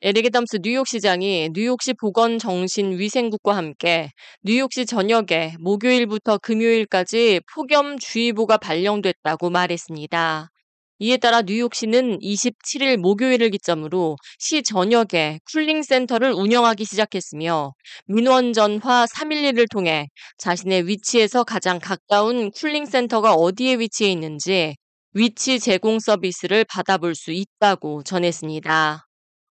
에릭 애덤스 뉴욕시장이 뉴욕시 보건정신위생국과 함께 뉴욕시 전역에 목요일부터 금요일까지 폭염주의보가 발령됐다고 말했습니다. 이에 따라 뉴욕시는 27일 목요일을 기점으로 시 전역에 쿨링센터를 운영하기 시작했으며 민원 전화 311을 통해 자신의 위치에서 가장 가까운 쿨링센터가 어디에 위치해 있는지 위치 제공 서비스를 받아볼 수 있다고 전했습니다.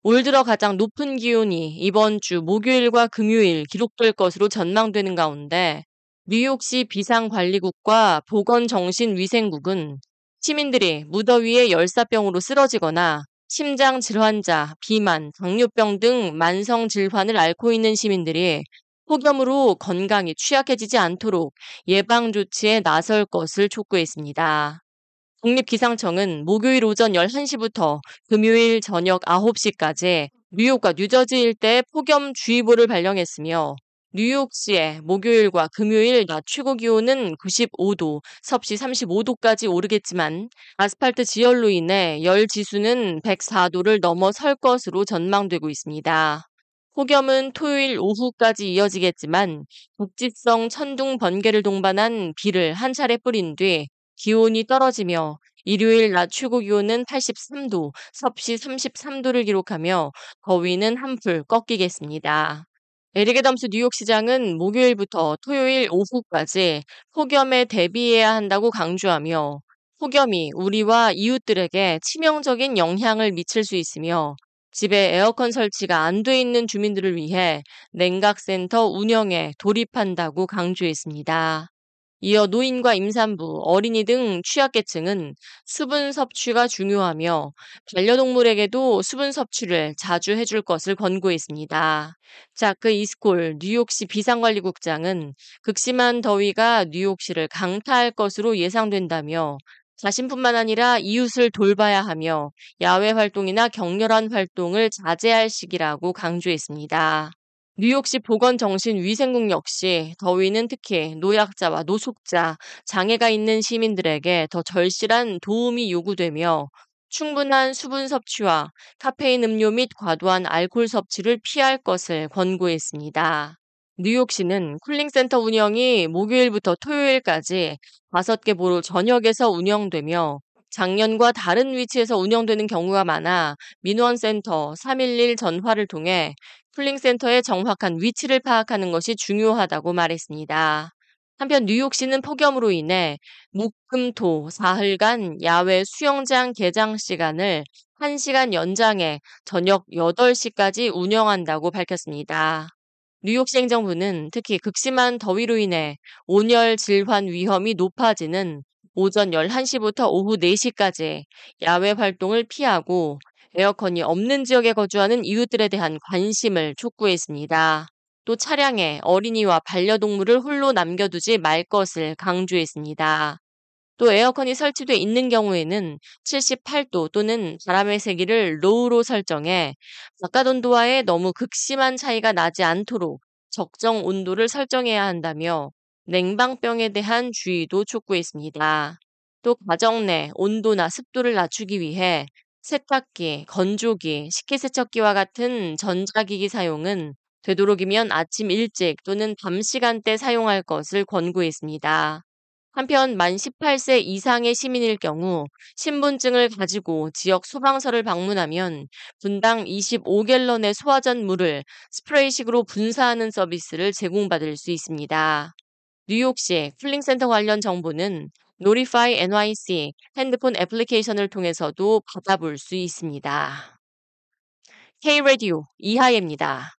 올 들어 가장 높은 기온이 이번 주 목요일과 금요일 기록될 것으로 전망되는 가운데 뉴욕시 비상관리국과 보건정신위생국은 시민들이 무더위에 열사병으로 쓰러지거나 심장 질환자, 비만, 당뇨병 등 만성 질환을 앓고 있는 시민들이 폭염으로 건강이 취약해지지 않도록 예방 조치에 나설 것을 촉구했습니다. 국립기상청은 목요일 오전 11시부터 금요일 저녁 9시까지 뉴욕과 뉴저지 일대에 폭염주의보를 발령했으며 뉴욕시의 목요일과 금요일 낮 최고 기온은 95도, 섭씨 35도까지 오르겠지만 아스팔트 지열로 인해 열 지수는 104도를 넘어설 것으로 전망되고 있습니다. 폭염은 토요일 오후까지 이어지겠지만 국지성 천둥 번개를 동반한 비를 한 차례 뿌린 뒤 기온이 떨어지며 일요일 낮 최고 기온은 83도, 섭씨 33도를 기록하며 더위는 한풀 꺾이겠습니다. 에릭 애덤스 뉴욕 시장은 목요일부터 토요일 오후까지 폭염에 대비해야 한다고 강조하며 폭염이 우리와 이웃들에게 치명적인 영향을 미칠 수 있으며 집에 에어컨 설치가 안 돼 있는 주민들을 위해 냉각센터 운영에 돌입한다고 강조했습니다. 이어 노인과 임산부, 어린이 등 취약계층은 수분 섭취가 중요하며 반려동물에게도 수분 섭취를 자주 해줄 것을 권고했습니다. 자크 이스콜 뉴욕시 비상관리국장은 극심한 더위가 뉴욕시를 강타할 것으로 예상된다며 자신뿐만 아니라 이웃을 돌봐야 하며 야외 활동이나 격렬한 활동을 자제할 시기라고 강조했습니다. 뉴욕시 보건정신위생국 역시 더위는 특히 노약자와 노숙자, 장애가 있는 시민들에게 더 절실한 도움이 요구되며 충분한 수분 섭취와 카페인 음료 및 과도한 알코올 섭취를 피할 것을 권고했습니다. 뉴욕시는 쿨링센터 운영이 목요일부터 토요일까지 5개 보로 전역에서 운영되며 작년과 다른 위치에서 운영되는 경우가 많아 민원센터 311 전화를 통해 쿨링센터의 정확한 위치를 파악하는 것이 중요하다고 말했습니다. 한편 뉴욕시는 폭염으로 인해 목금토 사흘간 야외 수영장 개장 시간을 1시간 연장해 저녁 8시까지 운영한다고 밝혔습니다. 뉴욕시 행정부는 특히 극심한 더위로 인해 온열 질환 위험이 높아지는 오전 11시부터 오후 4시까지 야외 활동을 피하고 에어컨이 없는 지역에 거주하는 이웃들에 대한 관심을 촉구했습니다. 또 차량에 어린이와 반려동물을 홀로 남겨두지 말 것을 강조했습니다. 또 에어컨이 설치돼 있는 경우에는 78도 또는 바람의 세기를 low로 설정해 바깥 온도와의 너무 극심한 차이가 나지 않도록 적정 온도를 설정해야 한다며 냉방병에 대한 주의도 촉구했습니다. 또 가정 내 온도나 습도를 낮추기 위해 세탁기, 건조기, 식기세척기와 같은 전자기기 사용은 되도록이면 아침 일찍 또는 밤 시간대 사용할 것을 권고했습니다. 한편 만 18세 이상의 시민일 경우 신분증을 가지고 지역 소방서를 방문하면 분당 25갤런의 소화전 물을 스프레이식으로 분사하는 서비스를 제공받을 수 있습니다. 뉴욕시 쿨링센터 관련 정보는 Notify NYC 핸드폰 애플리케이션을 통해서도 받아볼 수 있습니다. K-Radio 이하예입니다.